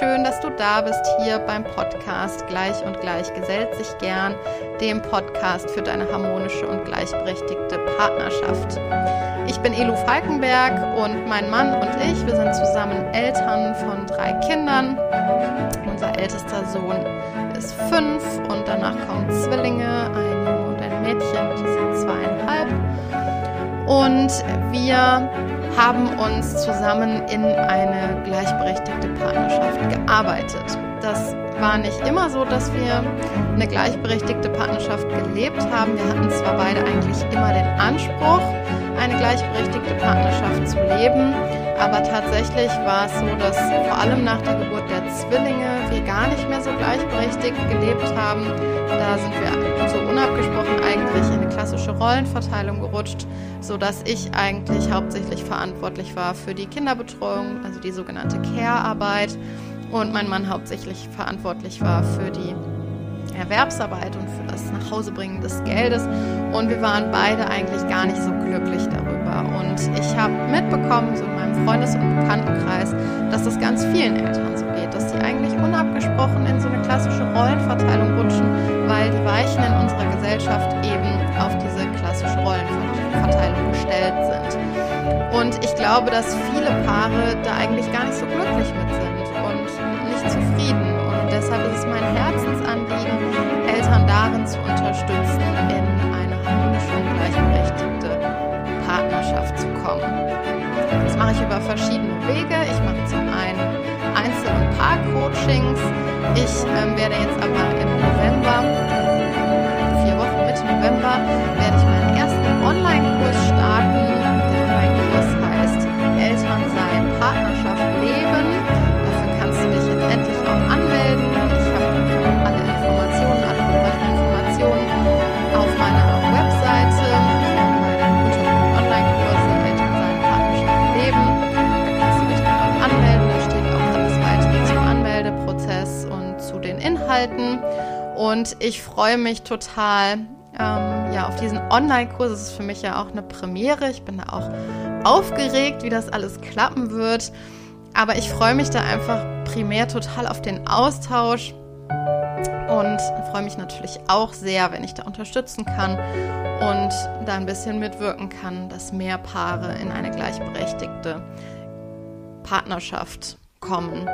schön, dass du da bist hier beim Podcast Gleich und Gleich gesellt sich gern, dem Podcast für deine harmonische und gleichberechtigte Partnerschaft. Ich bin Elu Falkenberg und mein Mann und ich, wir sind zusammen Eltern von drei Kindern. Unser ältester Sohn ist fünf und danach kommen Zwillinge, ein Junge und ein Mädchen, die sind zweieinhalb. Und wir haben uns zusammen in eine gleichberechtigte Partnerschaft gearbeitet. Das war nicht immer so, dass wir eine gleichberechtigte Partnerschaft gelebt haben. Wir hatten zwar beide eigentlich immer den Anspruch, eine gleichberechtigte Partnerschaft zu leben, aber tatsächlich war es so, dass vor allem nach der Geburt der Zwillinge wir gar nicht mehr so gleichberechtigt gelebt haben. Da sind wir so unabgesprochen eigentlich in eine klassische Rollenverteilung gerutscht, sodass ich eigentlich hauptsächlich verantwortlich war für die Kinderbetreuung, also die sogenannte Care-Arbeit, und mein Mann hauptsächlich verantwortlich war für die Erwerbsarbeit und für das Nachhausebringen des Geldes. Und wir waren beide eigentlich gar nicht so glücklich darüber. Und ich habe mitbekommen, so in meinem Freundes- und Bekanntenkreis, dass das ganz vielen Eltern so geht, dass die eigentlich unabgesprochen in so eine klassische Rollenverteilung rutschen, weil die Weichen in unserer Gesellschaft eben auf diese klassische Rollenverteilung gestellt sind. Und ich glaube, dass viele Paare da eigentlich gar nicht so glücklich mit sind und nicht zufrieden. Und deshalb ist es mein Herzensanliegen, Eltern darin zu unterstützen, in eine harmonische und gleichberechtigte Partnerschaft zu kommen. Das mache ich über verschiedene Wege. Ich mache zum einen Einzel- und Paar-Coachings. Ich ähm, werde jetzt aber im November, Und ich freue mich total ähm, ja, auf diesen Online-Kurs. Es ist für mich ja auch eine Premiere. Ich bin da auch aufgeregt, wie das alles klappen wird. Aber ich freue mich da einfach primär total auf den Austausch und freue mich natürlich auch sehr, wenn ich da unterstützen kann und da ein bisschen mitwirken kann, dass mehr Paare in eine gleichberechtigte Partnerschaft kommen.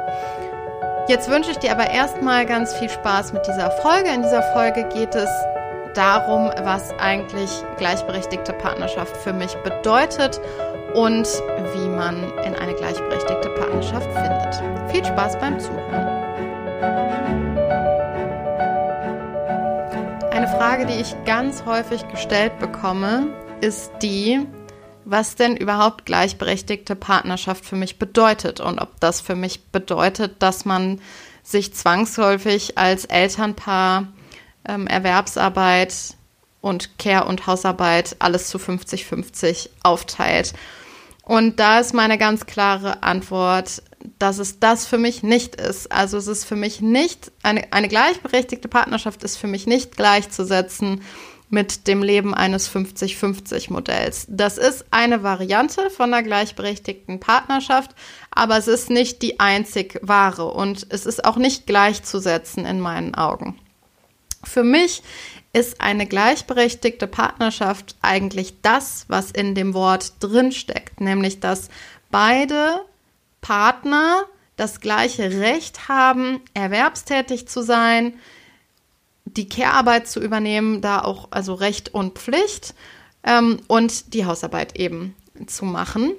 Jetzt wünsche ich dir aber erstmal ganz viel Spaß mit dieser Folge. In dieser Folge geht es darum, was eigentlich gleichberechtigte Partnerschaft für mich bedeutet und wie man in eine gleichberechtigte Partnerschaft findet. Viel Spaß beim Zuhören. Eine Frage, die ich ganz häufig gestellt bekomme, ist die, was denn überhaupt gleichberechtigte Partnerschaft für mich bedeutet und ob das für mich bedeutet, dass man sich zwangsläufig als Elternpaar ähm, Erwerbsarbeit und Care- und Hausarbeit alles zu 50-50 aufteilt. Und da ist meine ganz klare Antwort, dass es das für mich nicht ist. Also es ist für mich nicht, eine, eine gleichberechtigte Partnerschaft ist für mich nicht gleichzusetzen mit dem Leben eines 50-50-Modells. Das ist eine Variante von einer gleichberechtigten Partnerschaft, aber es ist nicht die einzig wahre und es ist auch nicht gleichzusetzen in meinen Augen. Für mich ist eine gleichberechtigte Partnerschaft eigentlich das, was in dem Wort drinsteckt, nämlich dass beide Partner das gleiche Recht haben, erwerbstätig zu sein, die Care-Arbeit zu übernehmen, da auch also Recht und Pflicht ähm, und die Hausarbeit eben zu machen.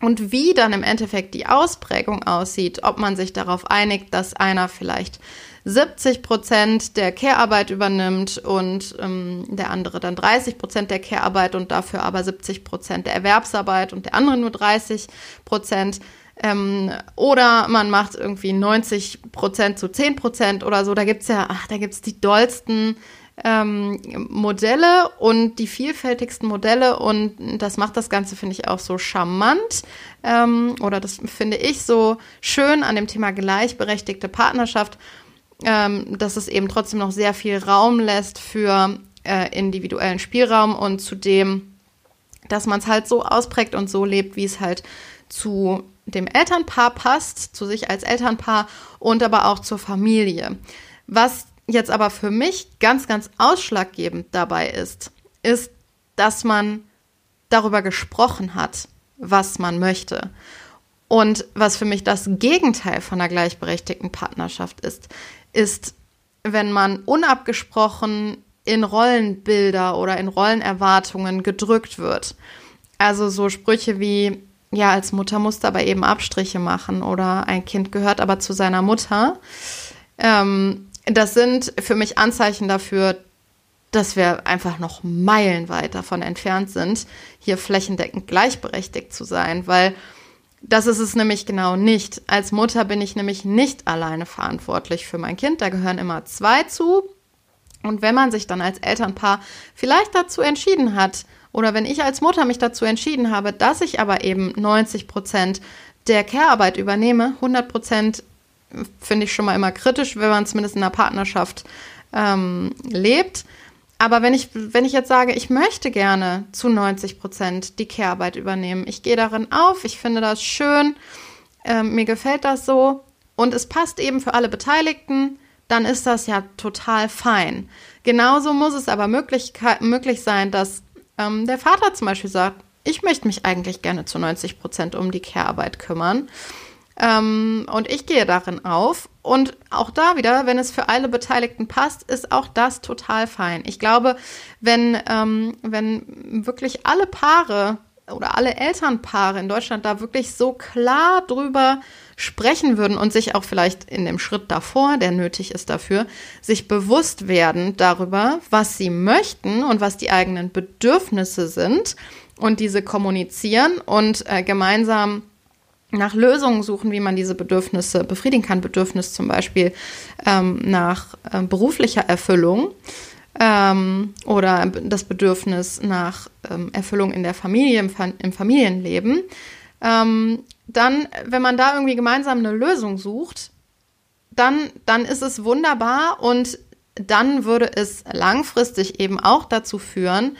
Und wie dann im Endeffekt die Ausprägung aussieht, ob man sich darauf einigt, dass einer vielleicht 70 Prozent der Care-Arbeit übernimmt und ähm, der andere dann 30 Prozent der Care-Arbeit und dafür aber 70 Prozent der Erwerbsarbeit und der andere nur 30 Prozent. Ähm, oder man macht irgendwie 90 Prozent zu 10 Prozent oder so. Da gibt's ja, ach, da gibt's die dollsten ähm, Modelle und die vielfältigsten Modelle und das macht das Ganze, finde ich, auch so charmant ähm, oder das finde ich so schön an dem Thema gleichberechtigte Partnerschaft, ähm, dass es eben trotzdem noch sehr viel Raum lässt für äh, individuellen Spielraum und zudem, dass man es halt so ausprägt und so lebt, wie es halt zu dem Elternpaar passt, zu sich als Elternpaar und aber auch zur Familie. Was jetzt aber für mich ganz, ganz ausschlaggebend dabei ist, ist, dass man darüber gesprochen hat, was man möchte. Und was für mich das Gegenteil von einer gleichberechtigten Partnerschaft ist, ist, wenn man unabgesprochen in Rollenbilder oder in Rollenerwartungen gedrückt wird. Also so Sprüche wie, ja, als Mutter muss aber eben Abstriche machen oder ein Kind gehört aber zu seiner Mutter. Ähm, das sind für mich Anzeichen dafür, dass wir einfach noch meilenweit davon entfernt sind, hier flächendeckend gleichberechtigt zu sein, weil das ist es nämlich genau nicht. Als Mutter bin ich nämlich nicht alleine verantwortlich für mein Kind. Da gehören immer zwei zu. Und wenn man sich dann als Elternpaar vielleicht dazu entschieden hat, oder wenn ich als Mutter mich dazu entschieden habe, dass ich aber eben 90 Prozent der Care-Arbeit übernehme, 100 Prozent finde ich schon mal immer kritisch, wenn man zumindest in einer Partnerschaft ähm, lebt. Aber wenn ich, wenn ich jetzt sage, ich möchte gerne zu 90 Prozent die Care-Arbeit übernehmen, ich gehe darin auf, ich finde das schön, ähm, mir gefällt das so und es passt eben für alle Beteiligten, dann ist das ja total fein. Genauso muss es aber möglich, möglich sein, dass ähm, der Vater zum Beispiel sagt, ich möchte mich eigentlich gerne zu 90 Prozent um die Care-Arbeit kümmern. Ähm, und ich gehe darin auf. Und auch da wieder, wenn es für alle Beteiligten passt, ist auch das total fein. Ich glaube, wenn, ähm, wenn wirklich alle Paare oder alle Elternpaare in Deutschland da wirklich so klar drüber sprechen würden und sich auch vielleicht in dem Schritt davor, der nötig ist dafür, sich bewusst werden darüber, was sie möchten und was die eigenen Bedürfnisse sind und diese kommunizieren und äh, gemeinsam nach Lösungen suchen, wie man diese Bedürfnisse befriedigen kann. Bedürfnis zum Beispiel ähm, nach äh, beruflicher Erfüllung ähm, oder das Bedürfnis nach ähm, Erfüllung in der Familie, im, im Familienleben. Ähm, dann, wenn man da irgendwie gemeinsam eine Lösung sucht, dann, dann ist es wunderbar und dann würde es langfristig eben auch dazu führen,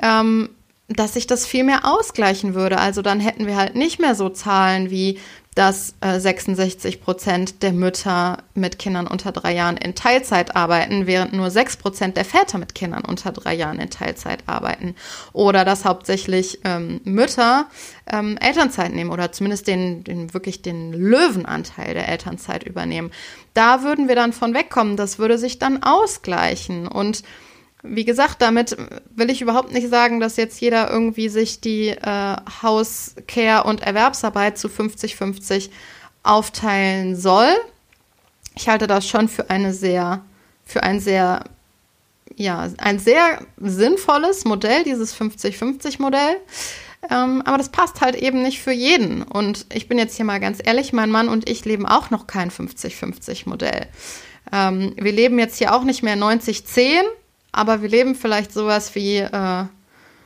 ähm, dass sich das viel mehr ausgleichen würde. Also dann hätten wir halt nicht mehr so Zahlen wie, dass äh, 66 Prozent der Mütter mit Kindern unter drei Jahren in Teilzeit arbeiten, während nur 6 Prozent der Väter mit Kindern unter drei Jahren in Teilzeit arbeiten. Oder dass hauptsächlich ähm, Mütter ähm, Elternzeit nehmen oder zumindest den, den wirklich den Löwenanteil der Elternzeit übernehmen. Da würden wir dann von wegkommen. Das würde sich dann ausgleichen. Und wie gesagt, damit will ich überhaupt nicht sagen, dass jetzt jeder irgendwie sich die äh, Hauscare und Erwerbsarbeit zu 50-50 aufteilen soll. Ich halte das schon für eine sehr, für ein sehr, ja, ein sehr sinnvolles Modell, dieses 50-50-Modell. Ähm, aber das passt halt eben nicht für jeden. Und ich bin jetzt hier mal ganz ehrlich, mein Mann und ich leben auch noch kein 50-50-Modell. Ähm, wir leben jetzt hier auch nicht mehr 90-10 aber wir leben vielleicht sowas wie äh,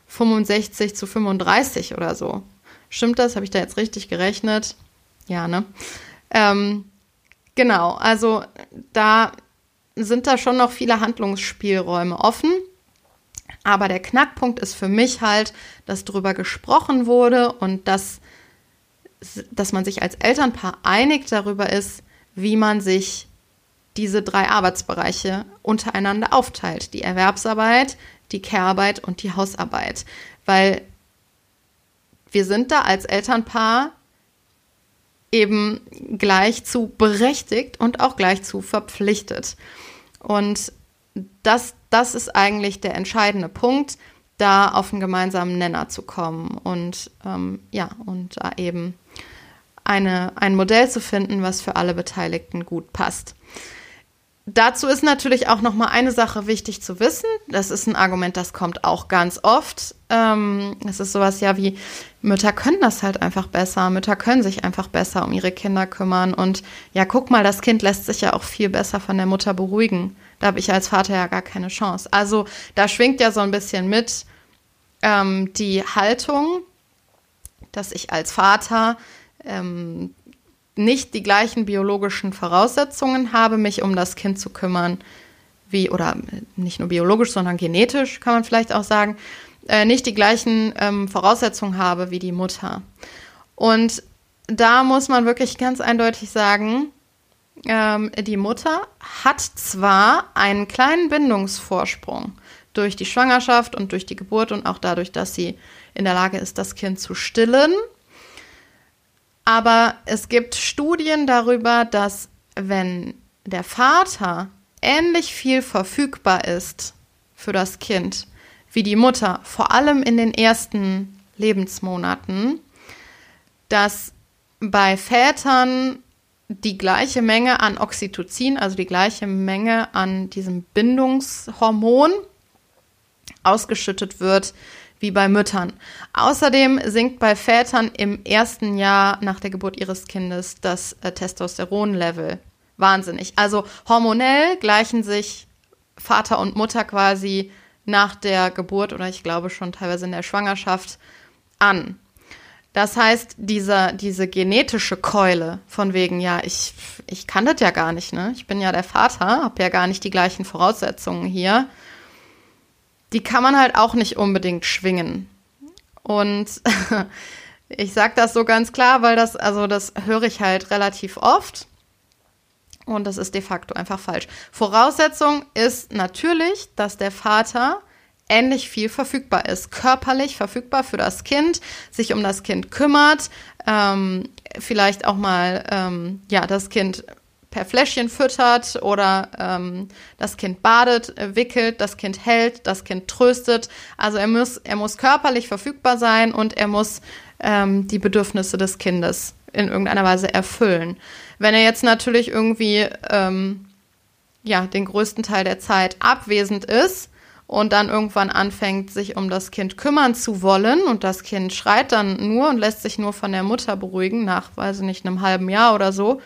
65 zu 35 oder so. Stimmt das? Habe ich da jetzt richtig gerechnet? Ja, ne? Ähm, genau, also da sind da schon noch viele Handlungsspielräume offen. Aber der Knackpunkt ist für mich halt, dass darüber gesprochen wurde und dass, dass man sich als Elternpaar einig darüber ist, wie man sich diese drei Arbeitsbereiche untereinander aufteilt. Die Erwerbsarbeit, die Care-Arbeit und die Hausarbeit. Weil wir sind da als Elternpaar eben gleich zu berechtigt und auch gleich zu verpflichtet. Und das, das ist eigentlich der entscheidende Punkt, da auf einen gemeinsamen Nenner zu kommen und ähm, ja, und da eben eine, ein Modell zu finden, was für alle Beteiligten gut passt. Dazu ist natürlich auch noch mal eine Sache wichtig zu wissen. Das ist ein Argument, das kommt auch ganz oft. Ähm, es ist sowas ja wie, Mütter können das halt einfach besser. Mütter können sich einfach besser um ihre Kinder kümmern. Und ja, guck mal, das Kind lässt sich ja auch viel besser von der Mutter beruhigen. Da habe ich als Vater ja gar keine Chance. Also da schwingt ja so ein bisschen mit ähm, die Haltung, dass ich als Vater ähm, nicht die gleichen biologischen Voraussetzungen habe, mich um das Kind zu kümmern, wie, oder nicht nur biologisch, sondern genetisch, kann man vielleicht auch sagen, äh, nicht die gleichen ähm, Voraussetzungen habe wie die Mutter. Und da muss man wirklich ganz eindeutig sagen, ähm, die Mutter hat zwar einen kleinen Bindungsvorsprung durch die Schwangerschaft und durch die Geburt und auch dadurch, dass sie in der Lage ist, das Kind zu stillen. Aber es gibt Studien darüber, dass wenn der Vater ähnlich viel verfügbar ist für das Kind wie die Mutter, vor allem in den ersten Lebensmonaten, dass bei Vätern die gleiche Menge an Oxytocin, also die gleiche Menge an diesem Bindungshormon ausgeschüttet wird wie bei Müttern. Außerdem sinkt bei Vätern im ersten Jahr nach der Geburt ihres Kindes das äh, Testosteronlevel wahnsinnig. Also hormonell gleichen sich Vater und Mutter quasi nach der Geburt oder ich glaube schon teilweise in der Schwangerschaft an. Das heißt, diese, diese genetische Keule von wegen, ja, ich, ich kann das ja gar nicht, ne? Ich bin ja der Vater, habe ja gar nicht die gleichen Voraussetzungen hier. Die kann man halt auch nicht unbedingt schwingen. Und ich sage das so ganz klar, weil das, also das höre ich halt relativ oft. Und das ist de facto einfach falsch. Voraussetzung ist natürlich, dass der Vater ähnlich viel verfügbar ist, körperlich verfügbar für das Kind, sich um das Kind kümmert, ähm, vielleicht auch mal ähm, ja das Kind per Fläschchen füttert oder ähm, das Kind badet, äh, wickelt, das Kind hält, das Kind tröstet. Also er muss er muss körperlich verfügbar sein und er muss ähm, die Bedürfnisse des Kindes in irgendeiner Weise erfüllen. Wenn er jetzt natürlich irgendwie ähm, ja den größten Teil der Zeit abwesend ist, und dann irgendwann anfängt, sich um das Kind kümmern zu wollen und das Kind schreit dann nur und lässt sich nur von der Mutter beruhigen, nach, weiß ich nicht, einem halben Jahr oder so,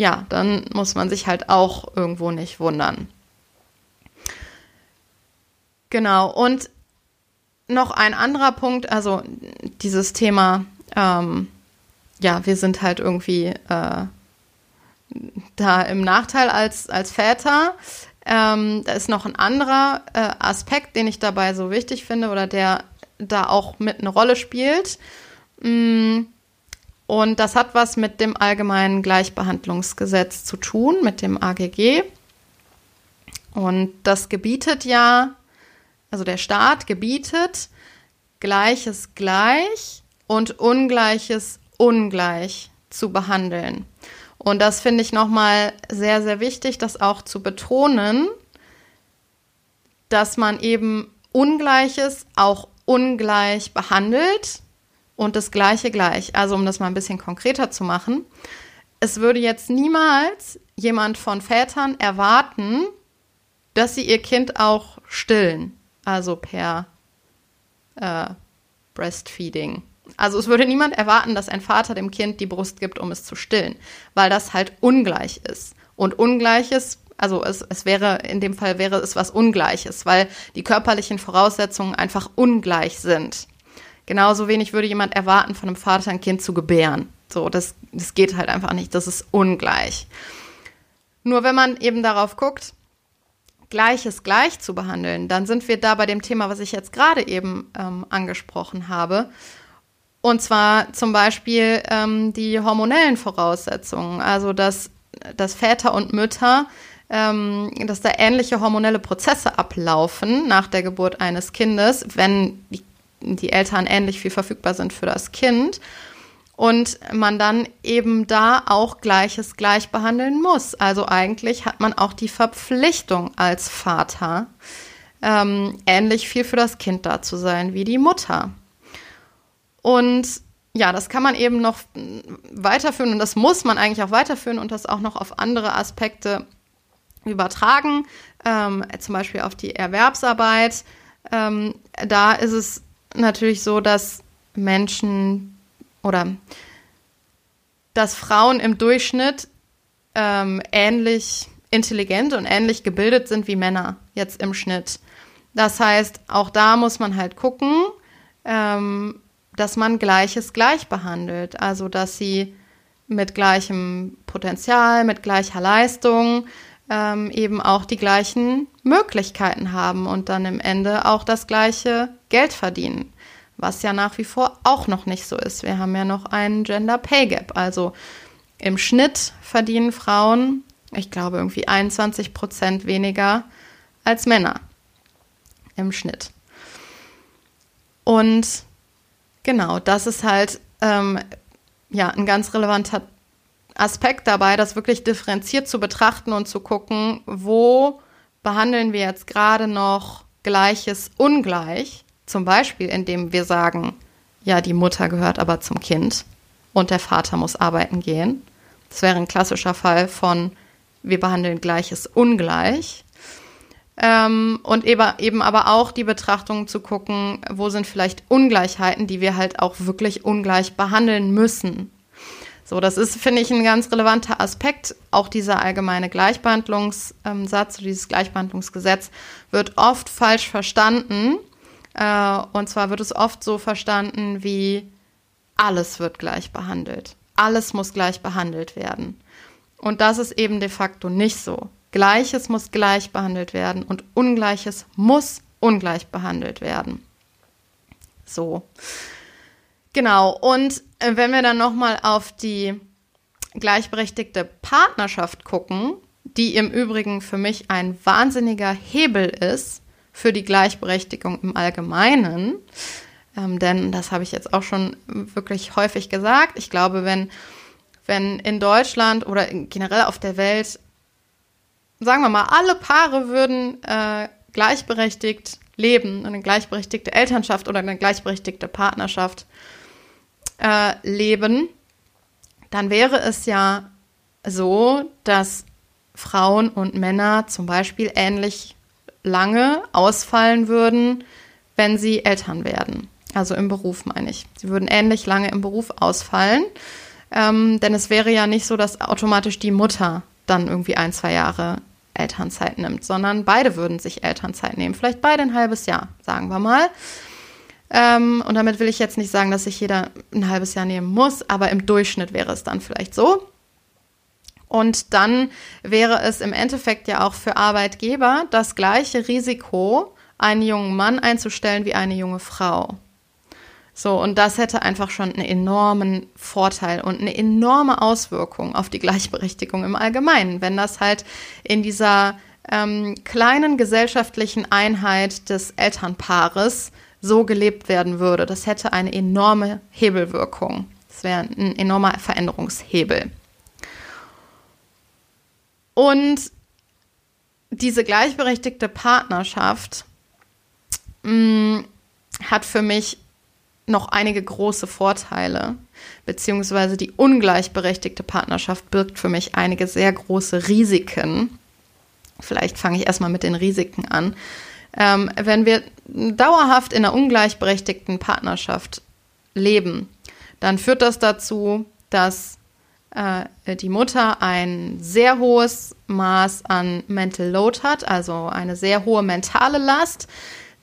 ja, dann muss man sich halt auch irgendwo nicht wundern. Genau, und noch ein anderer Punkt, also dieses Thema, ähm, ja, wir sind halt irgendwie äh, da im Nachteil als, als Väter. Ähm, da ist noch ein anderer äh, Aspekt, den ich dabei so wichtig finde oder der da auch mit eine Rolle spielt. Mm, und das hat was mit dem allgemeinen Gleichbehandlungsgesetz zu tun, mit dem AGG. Und das gebietet ja, also der Staat gebietet Gleiches gleich und Ungleiches ungleich zu behandeln. Und das finde ich nochmal sehr, sehr wichtig, das auch zu betonen, dass man eben Ungleiches auch ungleich behandelt und das Gleiche gleich. Also um das mal ein bisschen konkreter zu machen. Es würde jetzt niemals jemand von Vätern erwarten, dass sie ihr Kind auch stillen, also per äh, Breastfeeding. Also es würde niemand erwarten, dass ein Vater dem Kind die Brust gibt, um es zu stillen, weil das halt ungleich ist. Und Ungleiches, also es, es wäre, in dem Fall wäre es was Ungleiches, weil die körperlichen Voraussetzungen einfach ungleich sind. Genauso wenig würde jemand erwarten, von einem Vater ein Kind zu gebären. So, das, das geht halt einfach nicht, das ist ungleich. Nur wenn man eben darauf guckt, Gleiches gleich zu behandeln, dann sind wir da bei dem Thema, was ich jetzt gerade eben ähm, angesprochen habe. Und zwar zum Beispiel ähm, die hormonellen Voraussetzungen, also dass, dass Väter und Mütter, ähm, dass da ähnliche hormonelle Prozesse ablaufen nach der Geburt eines Kindes, wenn die, die Eltern ähnlich viel verfügbar sind für das Kind. Und man dann eben da auch Gleiches gleich behandeln muss. Also eigentlich hat man auch die Verpflichtung als Vater, ähm, ähnlich viel für das Kind da zu sein wie die Mutter. Und ja, das kann man eben noch weiterführen und das muss man eigentlich auch weiterführen und das auch noch auf andere Aspekte übertragen, ähm, zum Beispiel auf die Erwerbsarbeit. Ähm, da ist es natürlich so, dass Menschen oder dass Frauen im Durchschnitt ähm, ähnlich intelligent und ähnlich gebildet sind wie Männer jetzt im Schnitt. Das heißt, auch da muss man halt gucken, ähm, dass man Gleiches gleich behandelt. Also, dass sie mit gleichem Potenzial, mit gleicher Leistung ähm, eben auch die gleichen Möglichkeiten haben und dann im Ende auch das gleiche Geld verdienen. was ja nach wie vor auch noch nicht so ist. Wir haben ja noch einen Gender Pay Gap. Also im Schnitt verdienen Frauen, ich glaube, irgendwie 21 Prozent weniger als Männer. Im Schnitt. Und genau, das ist halt ähm, ja ein ganz relevanter Aspekt dabei, das wirklich differenziert zu betrachten und zu gucken, wo behandeln wir jetzt gerade noch Gleiches ungleich. Zum Beispiel, indem wir sagen, ja, die Mutter gehört aber zum Kind und der Vater muss arbeiten gehen. Das wäre ein klassischer Fall von, wir behandeln Gleiches ungleich. Ähm, und eben, aber auch die Betrachtung zu gucken, wo sind vielleicht Ungleichheiten, die wir halt auch wirklich ungleich behandeln müssen. So, das ist, finde ich, ein ganz relevanter Aspekt. Auch dieser allgemeine Gleichbehandlungssatz, dieses Gleichbehandlungsgesetz wird oft falsch verstanden. Äh, und zwar wird es oft so verstanden wie alles wird gleich behandelt. Alles muss gleich behandelt werden. Und das ist eben de facto nicht so. Gleiches muss gleich behandelt werden und Ungleiches muss ungleich behandelt werden. So. Genau. Und äh, wenn wir dann nochmal auf die gleichberechtigte Partnerschaft gucken, die im Übrigen für mich ein wahnsinniger Hebel ist für die Gleichberechtigung im Allgemeinen, ähm, denn das habe ich jetzt auch schon wirklich häufig gesagt. Ich glaube, wenn, wenn in Deutschland oder generell auf der Welt, sagen wir mal, alle Paare würden äh, gleichberechtigt leben, eine gleichberechtigte Elternschaft oder eine gleichberechtigte Partnerschaft äh, leben, dann wäre es ja so, dass Frauen und Männer zum Beispiel ähnlich lange ausfallen würden, wenn sie Eltern werden. Also im Beruf meine ich. Sie würden ähnlich lange im Beruf ausfallen. Ähm, denn es wäre ja nicht so, dass automatisch die Mutter dann irgendwie ein, zwei Jahre Elternzeit nimmt, sondern beide würden sich Elternzeit nehmen. Vielleicht beide ein halbes Jahr, sagen wir mal. Ähm, und damit will ich jetzt nicht sagen, dass sich jeder ein halbes Jahr nehmen muss, aber im Durchschnitt wäre es dann vielleicht so. Und dann wäre es im Endeffekt ja auch für Arbeitgeber das gleiche Risiko, einen jungen Mann einzustellen wie eine junge Frau. So, und das hätte einfach schon einen enormen Vorteil und eine enorme Auswirkung auf die Gleichberechtigung im Allgemeinen, wenn das halt in dieser ähm, kleinen gesellschaftlichen Einheit des Elternpaares so gelebt werden würde. Das hätte eine enorme Hebelwirkung. Das wäre ein enormer Veränderungshebel. Und diese gleichberechtigte Partnerschaft mh, mm, hat für mich noch einige große Vorteile, beziehungsweise die ungleichberechtigte Partnerschaft birgt für mich einige sehr große Risiken. Vielleicht fange ich erstmal mit den Risiken an. Ähm, wenn wir dauerhaft in einer ungleichberechtigten Partnerschaft leben, dann führt das dazu, dass äh, die Mutter ein sehr hohes Maß an Mental Load hat, also eine sehr hohe mentale Last,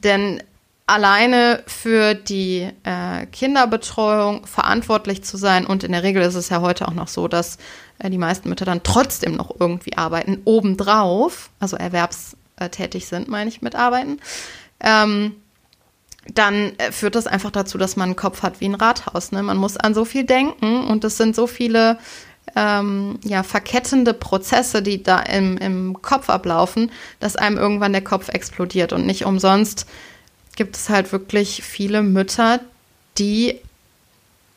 denn alleine für die äh, Kinderbetreuung verantwortlich zu sein und in der Regel ist es ja heute auch noch so, dass äh, die meisten Mütter dann trotzdem noch irgendwie arbeiten, obendrauf, also erwerbs äh, tätig sind, meine ich, mit arbeiten, ähm, dann äh, führt das einfach dazu, dass man einen Kopf hat wie ein Rathaus. Ne? Man muss an so viel denken und es sind so viele ähm, ja, verkettende Prozesse, die da im, im Kopf ablaufen, dass einem irgendwann der Kopf explodiert. Und nicht umsonst gibt es halt wirklich viele Mütter, die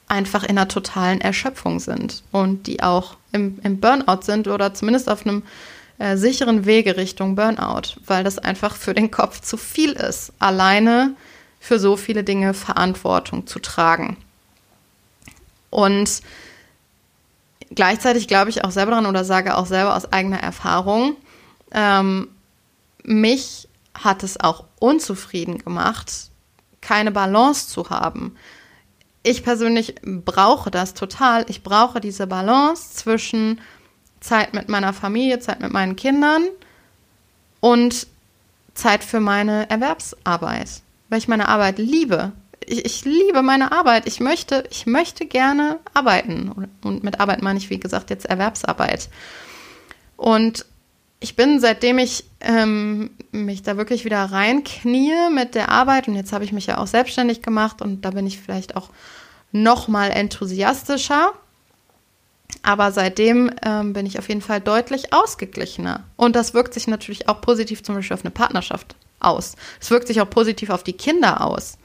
einfach in einer totalen Erschöpfung sind und die auch im, im Burnout sind oder zumindest auf einem äh, sicheren Wege Richtung Burnout, weil das einfach für den Kopf zu viel ist, alleine für so viele Dinge Verantwortung zu tragen. Und gleichzeitig glaube ich auch selber dran oder sage auch selber aus eigener Erfahrung, ähm, mich hat es auch unzufrieden gemacht, keine Balance zu haben. Ich persönlich brauche das total. Ich brauche diese Balance zwischen Zeit mit meiner Familie, Zeit mit meinen Kindern und Zeit für meine Erwerbsarbeit, weil ich meine Arbeit liebe. Ich, ich, liebe meine Arbeit. Ich möchte, ich möchte gerne arbeiten. Und mit Arbeit meine ich, wie gesagt, jetzt Erwerbsarbeit. Und ich bin, seitdem ich ähm, mich da wirklich wieder reinknie mit der Arbeit und jetzt habe ich mich ja auch selbstständig gemacht und da bin ich vielleicht auch noch mal enthusiastischer. Aber seitdem ähm, bin ich auf jeden Fall deutlich ausgeglichener. Und das wirkt sich natürlich auch positiv zum Beispiel auf eine Partnerschaft aus. Es wirkt sich auch positiv auf die Kinder aus.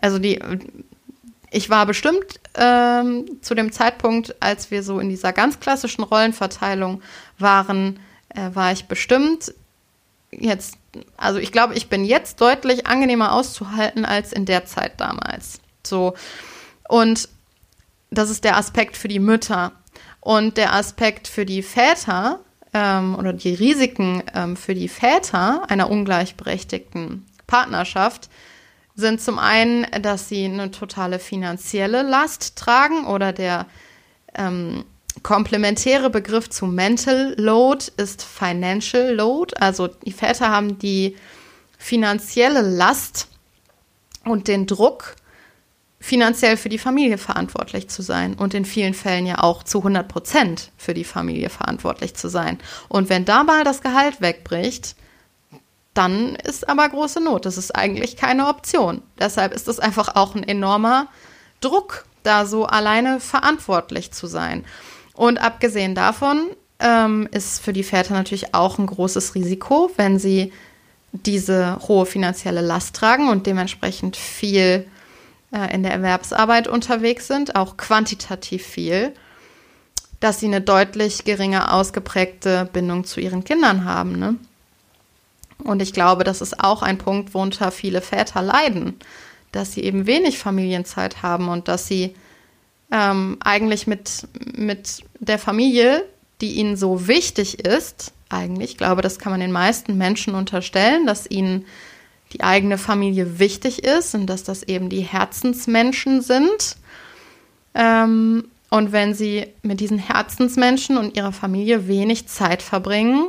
Also die, ich war bestimmt ähm, zu dem Zeitpunkt, als wir so in dieser ganz klassischen Rollenverteilung waren, äh, war ich bestimmt jetzt, also ich glaube, ich bin jetzt deutlich angenehmer auszuhalten als in der Zeit damals. So. Und das ist der Aspekt für die Mütter. Und der Aspekt für die Väter ähm, oder die Risiken ähm, für die Väter einer ungleichberechtigten Partnerschaft sind zum einen, dass sie eine totale finanzielle Last tragen oder der ähm, komplementäre Begriff zu Mental Load ist Financial Load. Also die Väter haben die finanzielle Last und den Druck, finanziell für die Familie verantwortlich zu sein und in vielen Fällen ja auch zu 100 Prozent für die Familie verantwortlich zu sein. Und wenn da mal das Gehalt wegbricht, dann ist aber große Not. Das ist eigentlich keine Option. Deshalb ist es einfach auch ein enormer Druck, da so alleine verantwortlich zu sein. Und abgesehen davon ähm, ist für die Väter natürlich auch ein großes Risiko, wenn sie diese hohe finanzielle Last tragen und dementsprechend viel äh, in der Erwerbsarbeit unterwegs sind, auch quantitativ viel, dass sie eine deutlich geringer ausgeprägte Bindung zu ihren Kindern haben. Ne? Und ich glaube, das ist auch ein Punkt, worunter viele Väter leiden, dass sie eben wenig Familienzeit haben und dass sie ähm, eigentlich mit, mit der Familie, die ihnen so wichtig ist, eigentlich, ich glaube, das kann man den meisten Menschen unterstellen, dass ihnen die eigene Familie wichtig ist und dass das eben die Herzensmenschen sind. Ähm, und wenn sie mit diesen Herzensmenschen und ihrer Familie wenig Zeit verbringen,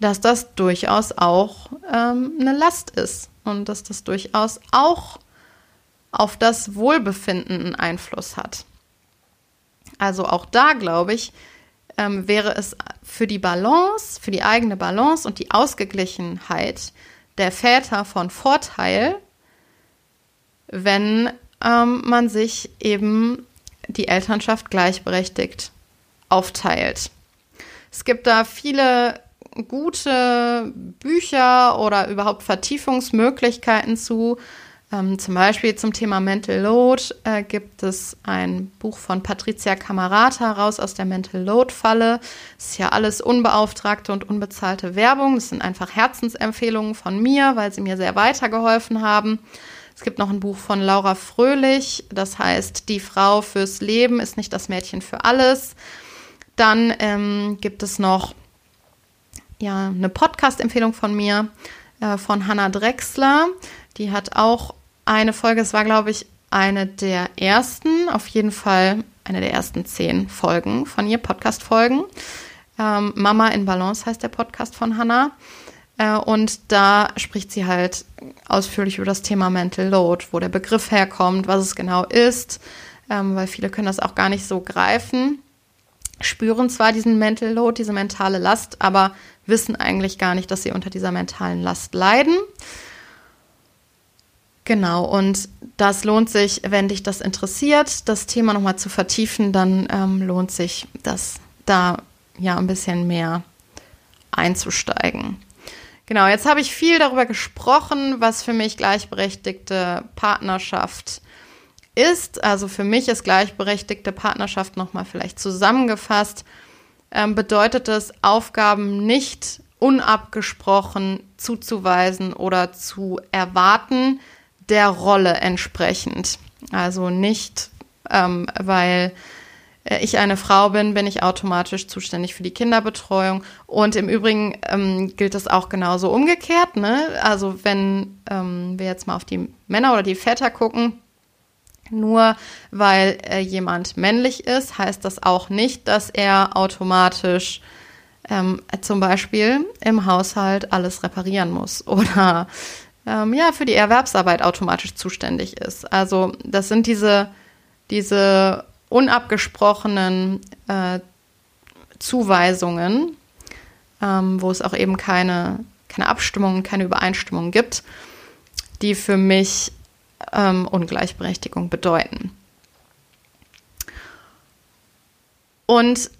dass das durchaus auch ähm, eine Last ist und dass das durchaus auch auf das Wohlbefinden einen Einfluss hat. Also auch da, glaube ich, ähm, wäre es für die Balance, für die eigene Balance und die Ausgeglichenheit der Väter von Vorteil, wenn ähm, man sich eben die Elternschaft gleichberechtigt aufteilt. Es gibt da viele gute Bücher oder überhaupt Vertiefungsmöglichkeiten zu. Ähm, zum Beispiel zum Thema Mental Load äh, gibt es ein Buch von Patricia Camarata raus aus der Mental Load Falle. Das ist ja alles unbeauftragte und unbezahlte Werbung. Das sind einfach Herzensempfehlungen von mir, weil sie mir sehr weitergeholfen haben. Es gibt noch ein Buch von Laura Fröhlich, das heißt Die Frau fürs Leben ist nicht das Mädchen für alles. Dann ähm, gibt es noch ja, eine Podcast-Empfehlung von mir, äh, von Hannah Drexler. Die hat auch eine Folge. Es war, glaube ich, eine der ersten, auf jeden Fall eine der ersten zehn Folgen von ihr, Podcast-Folgen. Ähm, Mama in Balance heißt der Podcast von Hannah. Äh, und da spricht sie halt ausführlich über das Thema Mental Load, wo der Begriff herkommt, was es genau ist, ähm, weil viele können das auch gar nicht so greifen, spüren zwar diesen Mental Load, diese mentale Last, aber wissen eigentlich gar nicht, dass sie unter dieser mentalen Last leiden. Genau, und das lohnt sich, wenn dich das interessiert, das Thema nochmal zu vertiefen, dann ähm, lohnt sich das da ja ein bisschen mehr einzusteigen. Genau, jetzt habe ich viel darüber gesprochen, was für mich gleichberechtigte Partnerschaft ist. Also für mich ist gleichberechtigte Partnerschaft nochmal vielleicht zusammengefasst, ähm, bedeutet es, Aufgaben nicht unabgesprochen zuzuweisen oder zu erwarten, der Rolle entsprechend. Also nicht, ähm, weil äh, ich eine Frau bin, bin ich automatisch zuständig für die Kinderbetreuung. Und im Übrigen ähm, gilt das auch genauso umgekehrt. Ne? Also wenn ähm, wir jetzt mal auf die Männer oder die Väter gucken, nur weil äh, jemand männlich ist, heißt das auch nicht, dass er automatisch ähm, zum Beispiel im Haushalt alles reparieren muss oder ähm, ja, für die Erwerbsarbeit automatisch zuständig ist. Also das sind diese, diese unabgesprochenen äh, Zuweisungen, ähm, wo es auch eben keine, keine Abstimmung, keine Übereinstimmung gibt, die für mich ähm, Ungleichberechtigung bedeuten. Und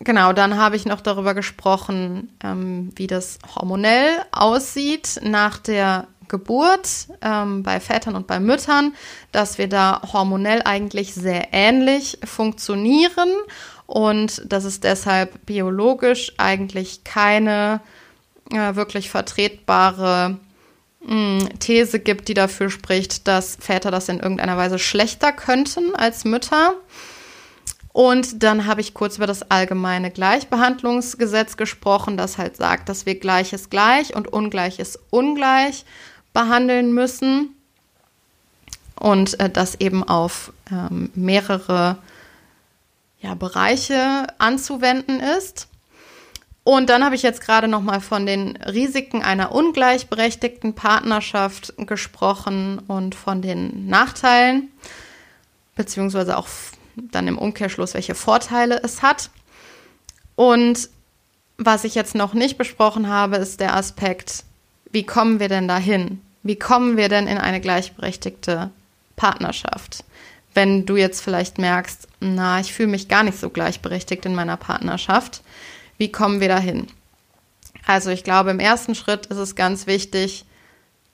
genau, dann habe ich noch darüber gesprochen, ähm, wie das hormonell aussieht nach der Geburt ähm, bei Vätern und bei Müttern, dass wir da hormonell eigentlich sehr ähnlich funktionieren und dass es deshalb biologisch eigentlich keine äh, wirklich vertretbare mh, hm, These gibt, die dafür spricht, dass Väter das in irgendeiner Weise schlechter könnten als Mütter. Und dann habe ich kurz über das allgemeine Gleichbehandlungsgesetz gesprochen, das halt sagt, dass wir Gleiches gleich und Ungleiches ungleich behandeln müssen und äh, das eben auf ähm, mehrere ja, Bereiche anzuwenden ist. Und dann habe ich jetzt gerade noch mal von den Risiken einer ungleichberechtigten Partnerschaft gesprochen und von den Nachteilen, beziehungsweise auch dann im Umkehrschluss, welche Vorteile es hat. Und was ich jetzt noch nicht besprochen habe, ist der Aspekt, wie kommen wir denn dahin? Wie kommen wir denn in eine gleichberechtigte Partnerschaft? Wenn du jetzt vielleicht merkst, na, ich fühle mich gar nicht so gleichberechtigt in meiner Partnerschaft, wie kommen wir dahin? Also ich glaube, im ersten Schritt ist es ganz wichtig,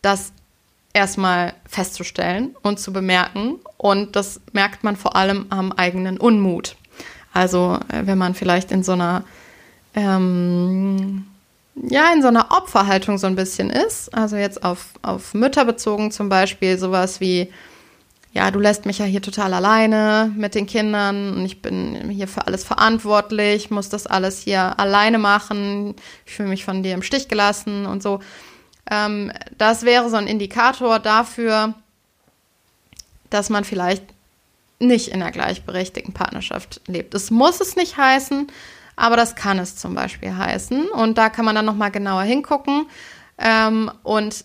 das erstmal festzustellen und zu bemerken. Und das merkt man vor allem am eigenen Unmut. Also äh, wenn man vielleicht in so einer ähm, ja, in so einer Opferhaltung so ein bisschen ist, also jetzt auf, auf Mütter bezogen zum Beispiel, sowas wie, ja, du lässt mich ja hier total alleine mit den Kindern und ich bin hier für alles verantwortlich, muss das alles hier alleine machen, ich fühle mich von dir im Stich gelassen und so. Ähm, das wäre so ein Indikator dafür, dass man vielleicht nicht in einer gleichberechtigten Partnerschaft lebt. Es muss es nicht heißen, aber das kann es zum Beispiel heißen. Und da kann man dann nochmal genauer hingucken. Ähm, und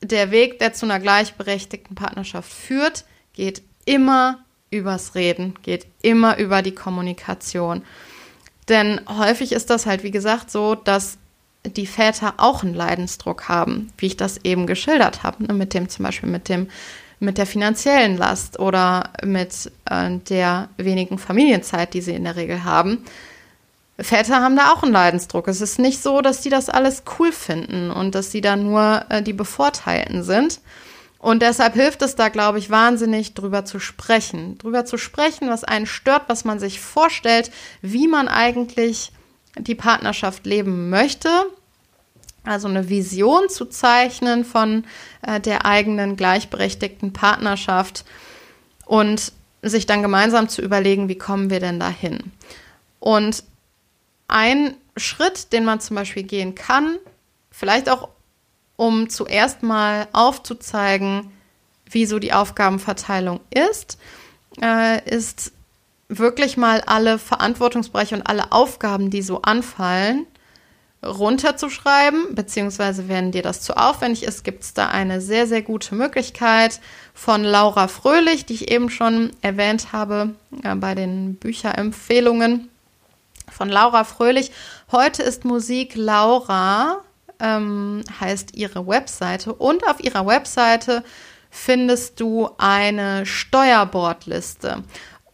der Weg, der zu einer gleichberechtigten Partnerschaft führt, geht immer übers Reden, geht immer über die Kommunikation. Denn häufig ist das halt, wie gesagt, so, dass die Väter auch einen Leidensdruck haben, wie ich das eben geschildert habe, ne, mit dem zum Beispiel mit dem mit der finanziellen Last oder mit äh, der wenigen Familienzeit, die sie in der Regel haben. Väter haben da auch einen Leidensdruck. Es ist nicht so, dass die das alles cool finden und dass sie da nur äh, die Bevorteilten sind. Und deshalb hilft es da, glaube ich, wahnsinnig drüber zu sprechen. Drüber zu sprechen, was einen stört, was man sich vorstellt, wie man eigentlich die Partnerschaft leben möchte. Also eine Vision zu zeichnen von äh, der eigenen gleichberechtigten Partnerschaft und sich dann gemeinsam zu überlegen, wie kommen wir denn dahin. Und ein Schritt, den man zum Beispiel gehen kann, vielleicht auch um zuerst mal aufzuzeigen, wie so die Aufgabenverteilung ist, äh, ist wirklich mal alle Verantwortungsbereiche und alle Aufgaben, die so anfallen, runterzuschreiben, beziehungsweise wenn dir das zu aufwendig ist, gibt es da eine sehr, sehr gute Möglichkeit von Laura Fröhlich, die ich eben schon erwähnt habe äh, bei den Bücherempfehlungen von Laura Fröhlich. Heute ist Musik Laura, ähm, heißt ihre Webseite. Und auf ihrer Webseite findest du eine Steuerbordliste.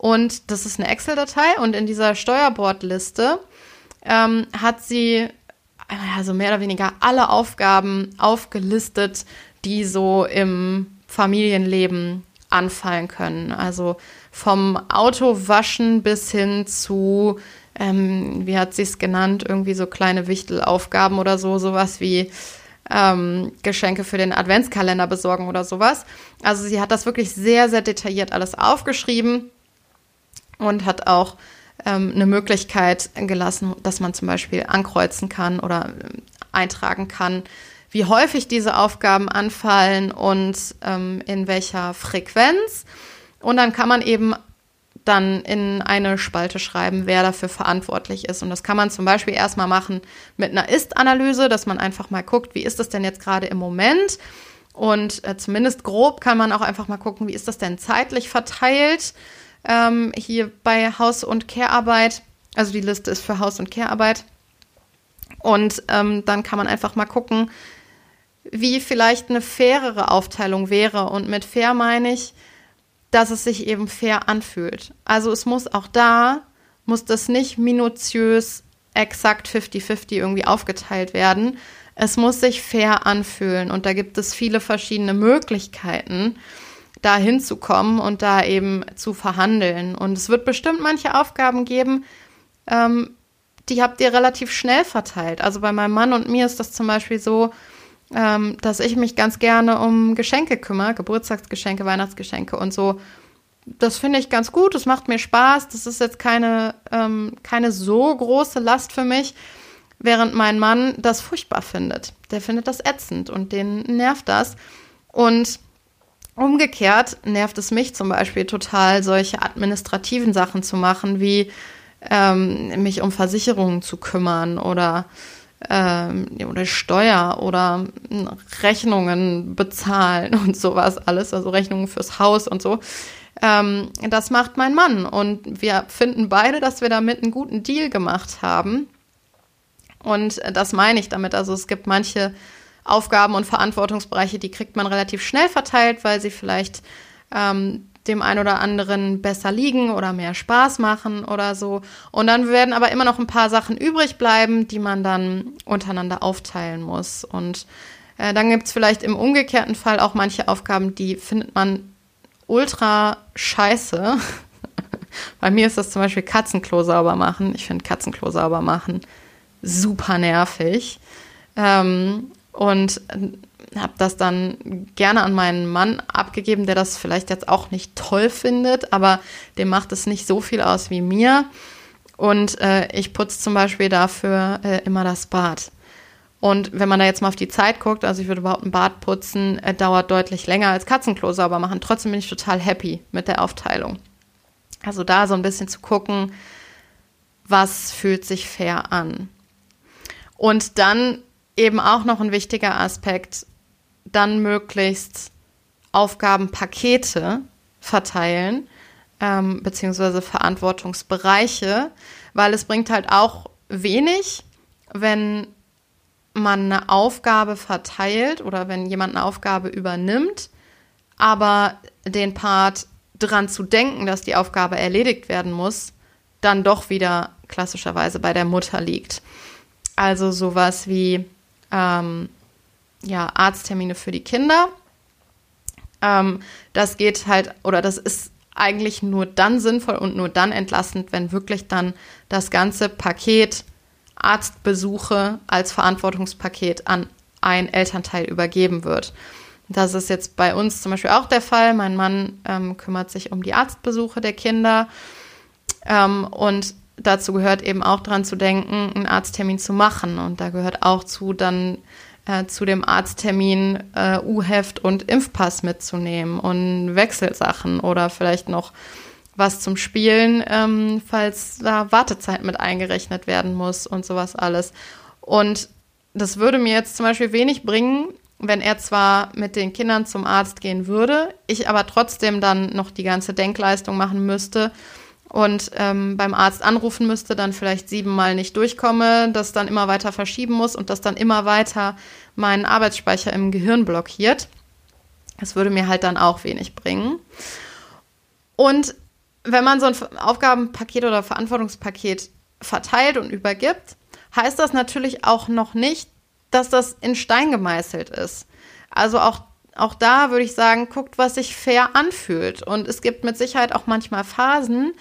Und das ist eine Excel-Datei. Und in dieser Steuerbordliste ähm, hat sie also mehr oder weniger alle Aufgaben aufgelistet, die so im Familienleben anfallen können. Also vom Autowaschen bis hin zu ähm, wie hat sie es genannt, irgendwie so kleine Wichtelaufgaben oder so, sowas wie ähm, Geschenke für den Adventskalender besorgen oder sowas. Also sie hat das wirklich sehr, sehr detailliert alles aufgeschrieben und hat auch ähm, eine Möglichkeit gelassen, dass man zum Beispiel ankreuzen kann oder äh, eintragen kann, wie häufig diese Aufgaben anfallen und ähm, in welcher Frequenz. Und dann kann man eben dann in eine Spalte schreiben, wer dafür verantwortlich ist. Und das kann man zum Beispiel erstmal machen mit einer Ist-Analyse, dass man einfach mal guckt, wie ist das denn jetzt gerade im Moment? Und äh, zumindest grob kann man auch einfach mal gucken, wie ist das denn zeitlich verteilt ähm, hier bei Haus- und Care-Arbeit. Also die Liste ist für Haus- und Care-Arbeit. Und ähm, dann kann man einfach mal gucken, wie vielleicht eine fairere Aufteilung wäre. Und mit fair meine ich, dass es sich eben fair anfühlt. Also es muss auch da, muss das nicht minutiös exakt 50-50 irgendwie aufgeteilt werden. Es muss sich fair anfühlen und da gibt es viele verschiedene Möglichkeiten, da hinzukommen und da eben zu verhandeln. Und es wird bestimmt manche Aufgaben geben, ähm, die habt ihr relativ schnell verteilt. Also bei meinem Mann und mir ist das zum Beispiel so, ähm, dass ich mich ganz gerne um Geschenke kümmere, Geburtstagsgeschenke, Weihnachtsgeschenke und so. Das finde ich ganz gut, das macht mir Spaß. Das ist jetzt keine, ähm, keine so große Last für mich, während mein Mann das furchtbar findet. Der findet das ätzend und den nervt das. Und umgekehrt nervt es mich zum Beispiel total, solche administrativen Sachen zu machen, wie ähm, mich um Versicherungen zu kümmern oder ähm, oder Steuer oder Rechnungen bezahlen und sowas alles, also Rechnungen fürs Haus und so. Ähm, das macht mein Mann und wir finden beide, dass wir damit einen guten Deal gemacht haben. Und das meine ich damit. Also es gibt manche Aufgaben und Verantwortungsbereiche, die kriegt man relativ schnell verteilt, weil sie vielleicht ähm, dem einen oder anderen besser liegen oder mehr Spaß machen oder so. Und dann werden aber immer noch ein paar Sachen übrig bleiben, die man dann untereinander aufteilen muss. Und äh, dann gibt es vielleicht im umgekehrten Fall auch manche Aufgaben, die findet man ultra scheiße. Bei mir ist das zum Beispiel Katzenklo sauber machen. Ich finde Katzenklo sauber machen super nervig. Ähm, und habe das dann gerne an meinen Mann abgegeben, der das vielleicht jetzt auch nicht toll findet, aber dem macht es nicht so viel aus wie mir. Und äh, ich putze zum Beispiel dafür äh, immer das Bad. Und wenn man da jetzt mal auf die Zeit guckt, also ich würde überhaupt ein Bad putzen, äh, dauert deutlich länger als Katzenklo sauber machen. Trotzdem bin ich total happy mit der Aufteilung. Also da so ein bisschen zu gucken, was fühlt sich fair an. Und dann eben auch noch ein wichtiger Aspekt, dann möglichst Aufgabenpakete verteilen, ähm, beziehungsweise Verantwortungsbereiche, weil es bringt halt auch wenig, wenn man eine Aufgabe verteilt oder wenn jemand eine Aufgabe übernimmt, aber den Part dran zu denken, dass die Aufgabe erledigt werden muss, dann doch wieder klassischerweise bei der Mutter liegt. Also sowas wie ähm, ja, Arzttermine für die Kinder. Ähm, das geht halt, oder das ist eigentlich nur dann sinnvoll und nur dann entlastend, wenn wirklich dann das ganze Paket Arztbesuche als Verantwortungspaket an ein Elternteil übergeben wird. Das ist jetzt bei uns zum Beispiel auch der Fall. Mein Mann ähm, kümmert sich um die Arztbesuche der Kinder. Ähm, und dazu gehört eben auch dran zu denken, einen Arzttermin zu machen. Und da gehört auch zu, dann äh, zu dem Arzttermin äh, U-Heft und Impfpass mitzunehmen und Wechselsachen oder vielleicht noch was zum Spielen, ähm, falls da Wartezeit mit eingerechnet werden muss und sowas alles. Und das würde mir jetzt zum Beispiel wenig bringen, wenn er zwar mit den Kindern zum Arzt gehen würde, ich aber trotzdem dann noch die ganze Denkleistung machen müsste und ähm, beim Arzt anrufen müsste, dann vielleicht siebenmal nicht durchkomme, das dann immer weiter verschieben muss und das dann immer weiter meinen Arbeitsspeicher im Gehirn blockiert. Das würde mir halt dann auch wenig bringen. Und wenn man so ein Aufgabenpaket oder Verantwortungspaket verteilt und übergibt, heißt das natürlich auch noch nicht, dass das in Stein gemeißelt ist. Also auch, auch da würde ich sagen, guckt, was sich fair anfühlt. Und es gibt mit Sicherheit auch manchmal Phasen,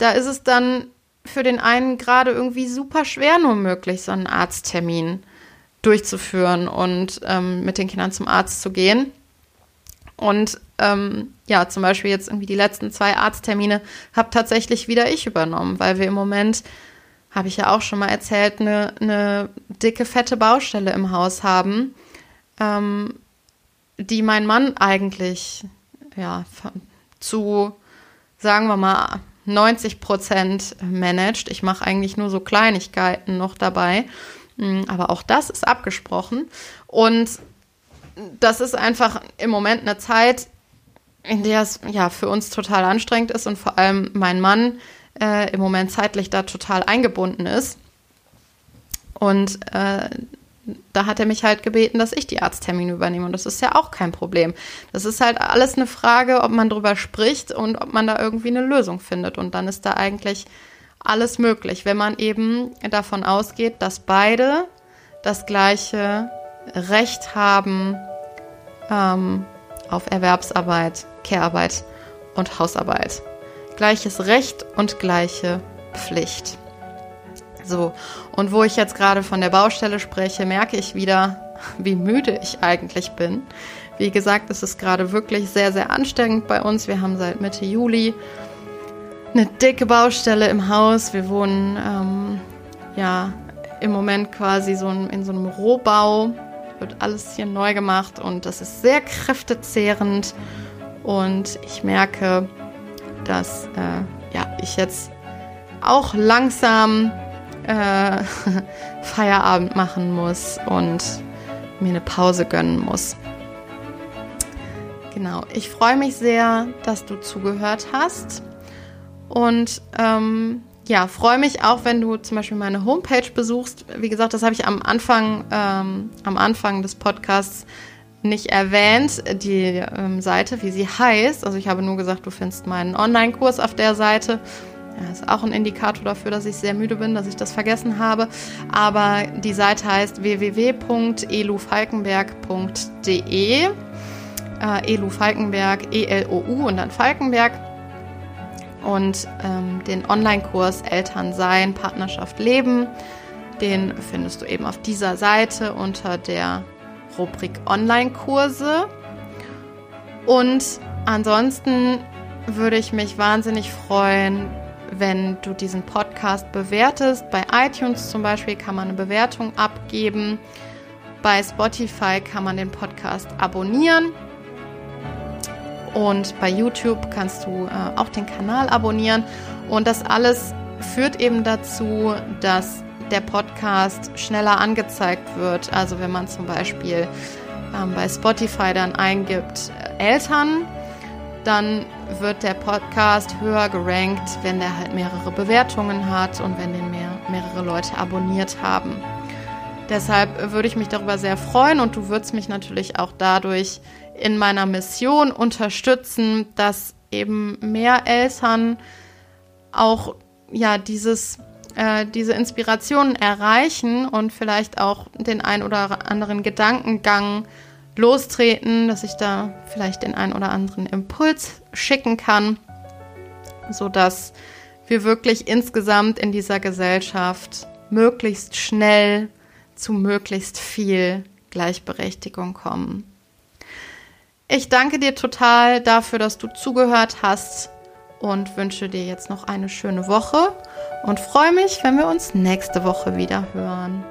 da ist es dann für den einen gerade irgendwie super schwer nur möglich, so einen Arzttermin durchzuführen und ähm, mit den Kindern zum Arzt zu gehen. Und ähm, ja, zum Beispiel jetzt irgendwie die letzten zwei Arzttermine habe tatsächlich wieder ich übernommen, weil wir im Moment, habe ich ja auch schon mal erzählt, eine, eine dicke, fette Baustelle im Haus haben, ähm, die mein Mann eigentlich ja zu, sagen wir mal, 90 Prozent managt. Ich mache eigentlich nur so Kleinigkeiten noch dabei. Mm, aber auch das ist abgesprochen. Und das ist einfach im Moment eine Zeit, in der es ja für uns total anstrengend ist und vor allem mein Mann äh, im Moment zeitlich da total eingebunden ist. Und äh, da hat er mich halt gebeten, dass ich die Arzttermine übernehme. Und das ist ja auch kein Problem. Das ist halt alles eine Frage, ob man drüber spricht und ob man da irgendwie eine Lösung findet. Und dann ist da eigentlich alles möglich, wenn man eben davon ausgeht, dass beide das gleiche Recht haben ähm, auf Erwerbsarbeit, Care-Arbeit und Hausarbeit. Gleiches Recht und gleiche Pflicht. So, und wo ich jetzt gerade von der Baustelle spreche, merke ich wieder, wie müde ich eigentlich bin. Wie gesagt, es ist gerade wirklich sehr, sehr anstrengend bei uns. Wir haben seit Mitte Juli eine dicke Baustelle im Haus. Wir wohnen ähm, ja im Moment quasi so in so einem Rohbau. Wird alles hier neu gemacht und das ist sehr kräftezehrend. Und ich merke, dass äh, ja, ich jetzt auch langsam äh, Feierabend machen muss und mir eine Pause gönnen muss. Genau, ich freue mich sehr, dass du zugehört hast und ähm, ja, freue mich auch, wenn du zum Beispiel meine Homepage besuchst. Wie gesagt, das habe ich am Anfang, ähm, am Anfang des Podcasts nicht erwähnt, die ähm, Seite, wie sie heißt. Also ich habe nur gesagt, du findest meinen Online-Kurs auf der Seite. Ja, ist auch ein Indikator dafür, dass ich sehr müde bin, dass ich das vergessen habe. Aber die Seite heißt www.elufalkenberg.de. Äh, Elu Falkenberg, E-L-O-U und dann Falkenberg. Und ähm, den Online-Kurs Eltern sein, Partnerschaft leben, den findest du eben auf dieser Seite unter der Rubrik Online-Kurse. Und ansonsten würde ich mich wahnsinnig freuen, wenn du diesen Podcast bewertest. Bei iTunes zum Beispiel kann man eine Bewertung abgeben. Bei Spotify kann man den Podcast abonnieren. Und bei YouTube kannst du äh, auch den Kanal abonnieren. Und das alles führt eben dazu, dass der Podcast schneller angezeigt wird. Also wenn man zum Beispiel ähm, bei Spotify dann eingibt äh, Eltern, dann wird der Podcast höher gerankt, wenn der halt mehrere Bewertungen hat und wenn den mehr, mehrere Leute abonniert haben. Deshalb würde ich mich darüber sehr freuen und du würdest mich natürlich auch dadurch in meiner Mission unterstützen, dass eben mehr Eltern auch ja dieses äh, diese Inspirationen erreichen und vielleicht auch den ein oder anderen Gedankengang lostreten, dass ich da vielleicht den ein oder anderen Impuls schicken kann, sodass wir wirklich insgesamt in dieser Gesellschaft möglichst schnell zu möglichst viel Gleichberechtigung kommen. Ich danke dir total dafür, dass du zugehört hast und wünsche dir jetzt noch eine schöne Woche und freue mich, wenn wir uns nächste Woche wieder hören.